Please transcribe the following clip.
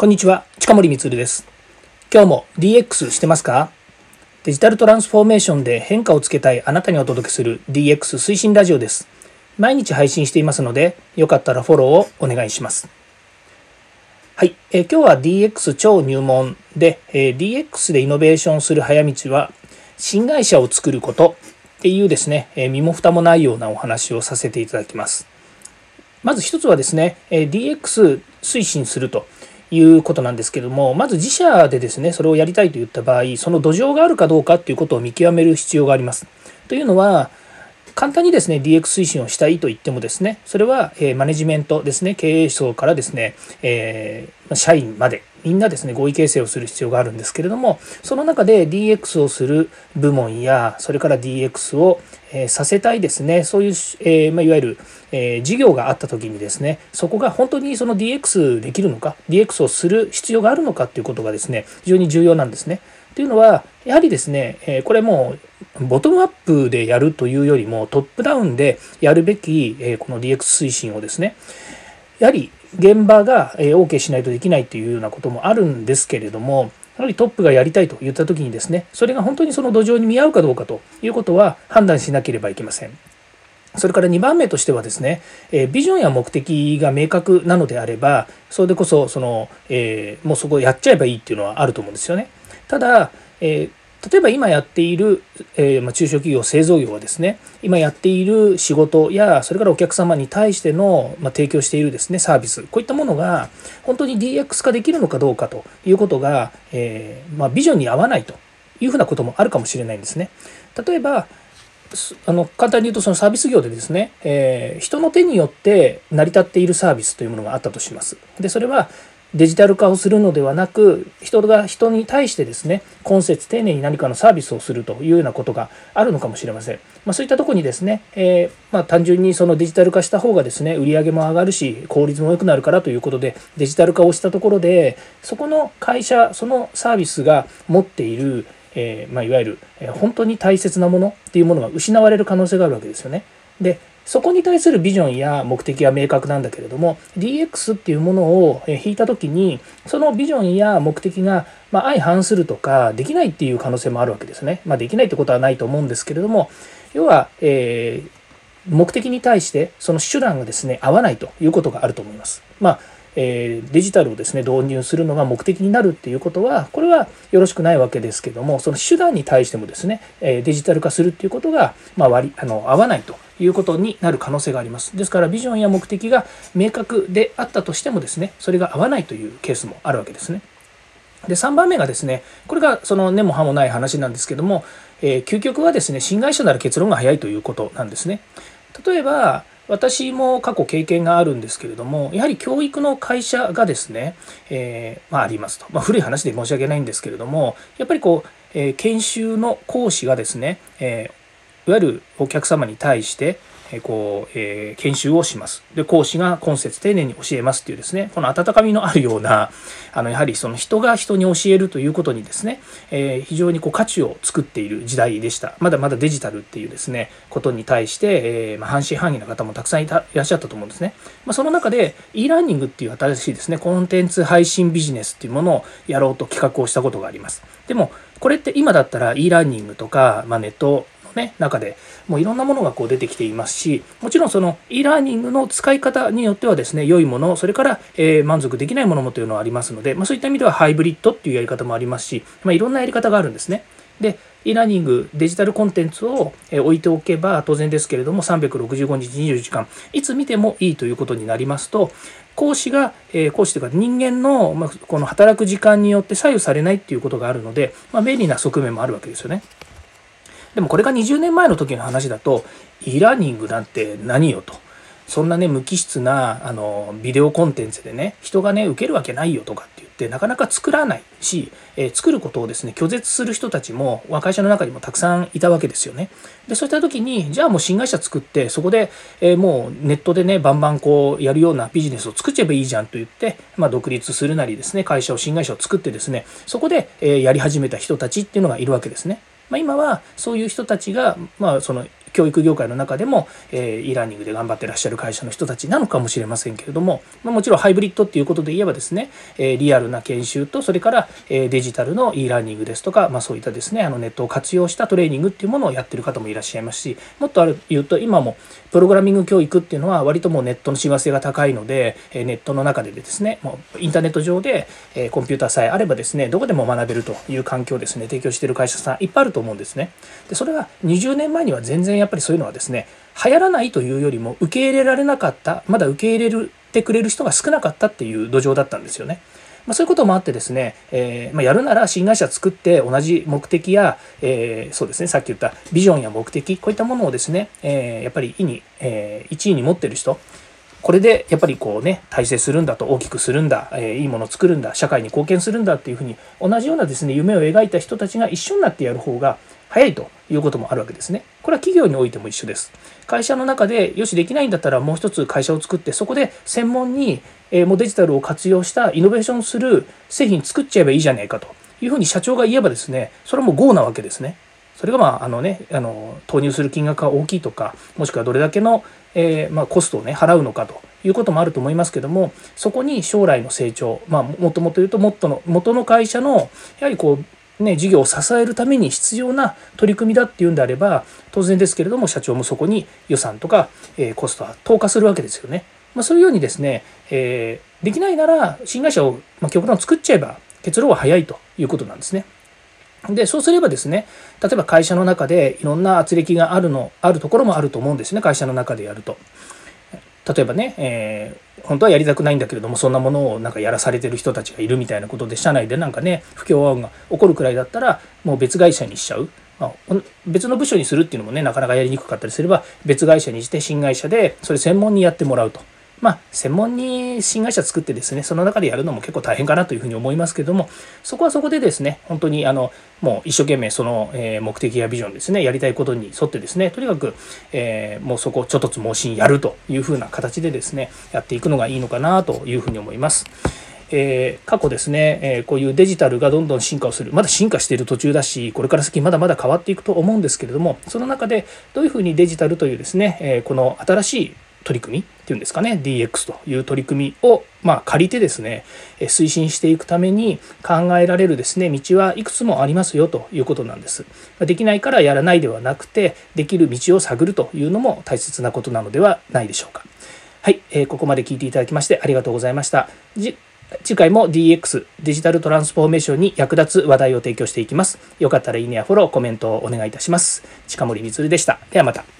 こんにちは、近森光です。今日も DX してますか？デジタルトランスフォーメーションで変化をつけたいあなたにお届けする DX 推進ラジオです。毎日配信していますので、よかったらフォローをお願いします。はい、え今日は DX 超入門で、え DX でイノベーションする早道は、新会社を作ることっていうですね、え身も蓋もないようなお話をさせていただきます。まず一つはですね、え DX 推進するということなんですけども、まず自社でですね、それをやりたいといった場合、その土壌があるかどうかっていうことを見極める必要があります。というのは、簡単にですね、DX 推進をしたいと言ってもですね、それは、えマネジメントですね、経営層からですね、えー、社員まで、みんなですね、合意形成をする必要があるんですけれども、その中で DX をする部門や、それから DX を、えさせたいですね、そういう、えまいわゆる、え事業があった時にですね、そこが本当にその DX できるのか、DX をする必要があるのかっていうことがですね、非常に重要なんですね。というのは、やはりですね、えこれもうボトムアップでやるというよりもトップダウンでやるべき、えこの DX 推進をですね、やはり現場が OK しないとできないというようなこともあるんですけれども、やはりトップがやりたいと言った時にですね、それが本当にその土壌に見合うかどうかということは判断しなければいけません。それから2番目としてはですね、えビジョンや目的が明確なのであれば、それでこそ、その、えー、もうそこやっちゃえばいいっていうのはあると思うんですよね。ただ、えー例えば今やっている、えー、ま中小企業製造業はですね今やっている仕事やそれからお客様に対しての、ま提供しているですねサービスこういったものが本当に DX 化できるのかどうかということが、えー、まビジョンに合わないというふうなこともあるかもしれないんですね。例えばあの簡単に言うとそのサービス業でですね、えー、人の手によって成り立っているサービスというものがあったとします。でそれはデジタル化をするのではなく人が人に対してですね今節丁寧に何かのサービスをするというようなことがあるのかもしれません、まあ、そういったとこにですね、えー、まあ、単純にそのデジタル化した方がですね売り上げも上がるし効率も良くなるからということでデジタル化をしたところでそこの会社そのサービスが持っているえー、まあ、いわゆる、え本当に大切なものっていうものが失われる可能性があるわけですよね。でそこに対するビジョンや目的は明確なんだけれども DX っていうものを引いた時にそのビジョンや目的がま相反するとかできないっていう可能性もあるわけですね。まあ、できないってことはないと思うんですけれども要は、えー、目的に対してその手段がですね合わないということがあると思います。まあえデジタルをですね導入するのが目的になるっていうことはこれはよろしくないわけですけどもその手段に対してもですね、えデジタル化するっていうことが、まあ、割あの合わないということになる可能性がありますですからビジョンや目的が明確であったとしてもですねそれが合わないというケースもあるわけですね。で3番目がですねこれがその根も葉もない話なんですけども、えー、究極はですね新会社なら結論が早いということなんですね。例えば私も過去経験があるんですけれども、やはり教育の会社がですね、えー、まあ、ありますと。まあ、古い話で申し訳ないんですけれども、やっぱりこう、えー、研修の講師がですね、えー、いわゆるお客様に対して、こう、えー、研修をします。で、講師が今節丁寧に教えますっていうですね、この温かみのあるような、あの、やはりその人が人に教えるということにですね、えー、非常にこう価値を作っている時代でした。まだまだデジタルっていうですね、ことに対して、えー、まあ、半信半疑な方もたくさんいらっしゃったと思うんですね。まあ、その中で e ラーニングっていう新しいですね、コンテンツ配信ビジネスっていうものをやろうと企画をしたことがあります。でも、これって今だったら e ラーニングとか、まあ、ネットね、中でもういろんなものがこう出てきていますし、もちろんその e ラーニングの使い方によってはですね、良いもの、それから、え満足できないものもというのはありますので、まあ、そういった意味ではハイブリッドっていうやり方もありますし、まあ、いろんなやり方があるんですね。で、e ラーニング、デジタルコンテンツを置いておけば当然ですけれども、365日24時間、いつ見てもいいということになりますと、講師が、え講師というか人間の、まこの働く時間によって左右されないっていうことがあるので、まあ、便利な側面もあるわけですよね。でもこれが20年前の時の話だと e ラーニングなんて何よと。そんなね無機質なあのビデオコンテンツでね人がね受けるわけないよとかって言ってなかなか作らないし、えー、作ることをですね拒絶する人たちも会社の中にもたくさんいたわけですよね。でそういった時にじゃあもう新会社作ってそこで、えー、もうネットでねバンバンこうやるようなビジネスを作っちゃえばいいじゃんと言って、まあ、独立するなりですね会社を新会社を作ってですねそこで、えー、やり始めた人たちっていうのがいるわけですね。まあ、今はそういう人たちが、まあ、その教育業界の中でも、え、e ラーニングで頑張ってらっしゃる会社の人たちなのかもしれませんけれども、ま、もちろんハイブリッドっていうことで言えばですね、え、リアルな研修とそれから、え、デジタルの e ラーニングですとか、ま、そういったですねあのネットを活用したトレーニングっていうものをやってる方もいらっしゃいますしもっとある言うと今もプログラミング教育っていうのは割ともうネットの親和性が高いので、えネットの中でですねもうインターネット上で、えコンピューターさえあればですねどこでも学べるという環境をですね提供している会社さんいっぱいあると思うんですね。でそれは20年前には全然やっぱりそういうのはですね流行らないというよりも受け入れられなかったまだ受け入れてくれる人が少なかったっていう土壌だったんですよね。まあ、そういうこともあってですね、えー、まあ、やるなら新会社作って同じ目的や、えー、そうですねさっき言ったビジョンや目的こういったものをですね、えー、やっぱり意に、え1位に持ってる人これでやっぱりこうね大成するんだと大きくするんだ、えー、いいものを作るんだ社会に貢献するんだっていうふうに同じようなですね夢を描いた人たちが一緒になってやる方が早いということもあるわけですね。これは企業においても一緒です。会社の中でよしできないんだったらもう一つ会社を作ってそこで専門に、えー、もうデジタルを活用したイノベーションする製品作っちゃえばいいじゃないかというふうに社長が言えばですねそれはもう GO なわけですね。それがまああのねあの投入する金額が大きいとかもしくはどれだけの、えー、まあ、コストをね払うのかということもあると思いますけどもそこに将来の成長まあもともと言うともっとの元の会社のやはりこうね事業を支えるために必要な取り組みだっていうんであれば当然ですけれども社長もそこに予算とか、え、コストは投下するわけですよね。まあ、そういうようにですね、えー、できないなら新会社を、まあ、極端作っちゃえば結論は早いということなんですね。で、そうすればですね、例えば会社の中でいろんな圧力があるの、あるところもあると思うんですね、会社の中でやると。例えばね、えー、本当はやりたくないんだけれども、そんなものをなんかやらされてる人たちがいるみたいなことで、社内でなんかね、不協和音が起こるくらいだったら、もう別会社にしちゃう。まあ、別の部署にするっていうのもね、なかなかやりにくかったりすれば、別会社にして新会社で、それ専門にやってもらうと。まあ、専門に新会社作ってですね、その中でやるのも結構大変かなというふうに思いますけども、そこはそこでですね、本当にあの、もう一生懸命その、え目的やビジョンですね、やりたいことに沿ってですね、とにかく、えー、もうそこをちょっとつ盲信やるというふうな形でですね、やっていくのがいいのかなというふうに思います。えー、過去ですね、えー、こういうデジタルがどんどん進化をするまだ進化している途中だしこれから先まだまだ変わっていくと思うんですけれどもその中でどういうふうにデジタルというですね、えー、この新しい取り組みっていうんですかね DX という取り組みを、まあ、借りてですね推進していくために考えられるですね道はいくつもありますよということなんです。できないからやらないではなくてできる道を探るというのも大切なことなのではないでしょうか。はい、えー、ここまで聞いていただきましてありがとうございました。次回も DX デジタルトランスフォーメーションに役立つ話題を提供していきます。よかったらいいねやフォローコメントをお願いいたします。近森光でした。ではまた。